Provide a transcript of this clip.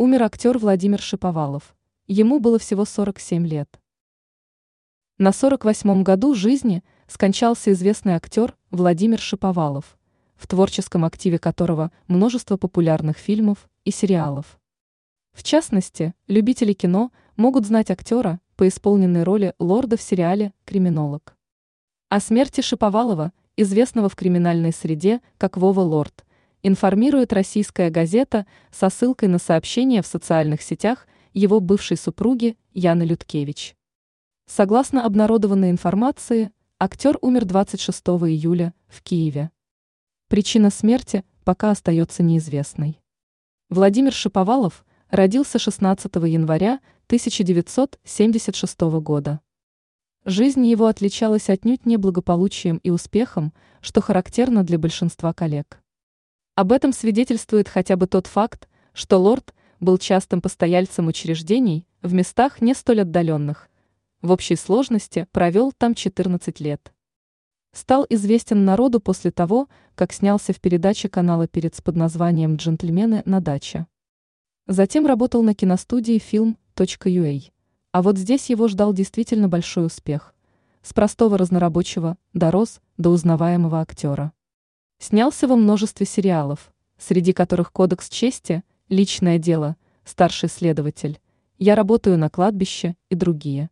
умер актер Владимир Шиповалов. Ему было всего 47 лет. На 48-м году жизни скончался известный актер Владимир Шиповалов, в творческом активе которого множество популярных фильмов и сериалов. В частности, любители кино могут знать актера по исполненной роли лорда в сериале «Криминолог». О смерти Шиповалова, известного в криминальной среде как Вова Лорд, информирует российская газета со ссылкой на сообщение в социальных сетях его бывшей супруги Яны Людкевич. Согласно обнародованной информации, актер умер 26 июля в Киеве. Причина смерти пока остается неизвестной. Владимир Шиповалов родился 16 января 1976 года. Жизнь его отличалась отнюдь не благополучием и успехом, что характерно для большинства коллег. Об этом свидетельствует хотя бы тот факт, что лорд был частым постояльцем учреждений в местах не столь отдаленных. В общей сложности провел там 14 лет. Стал известен народу после того, как снялся в передаче канала «Перец» под названием «Джентльмены на даче». Затем работал на киностудии film.ua. А вот здесь его ждал действительно большой успех. С простого разнорабочего дорос до узнаваемого актера. Снялся во множестве сериалов, среди которых «Кодекс чести», Личное дело, старший следователь, я работаю на кладбище и другие.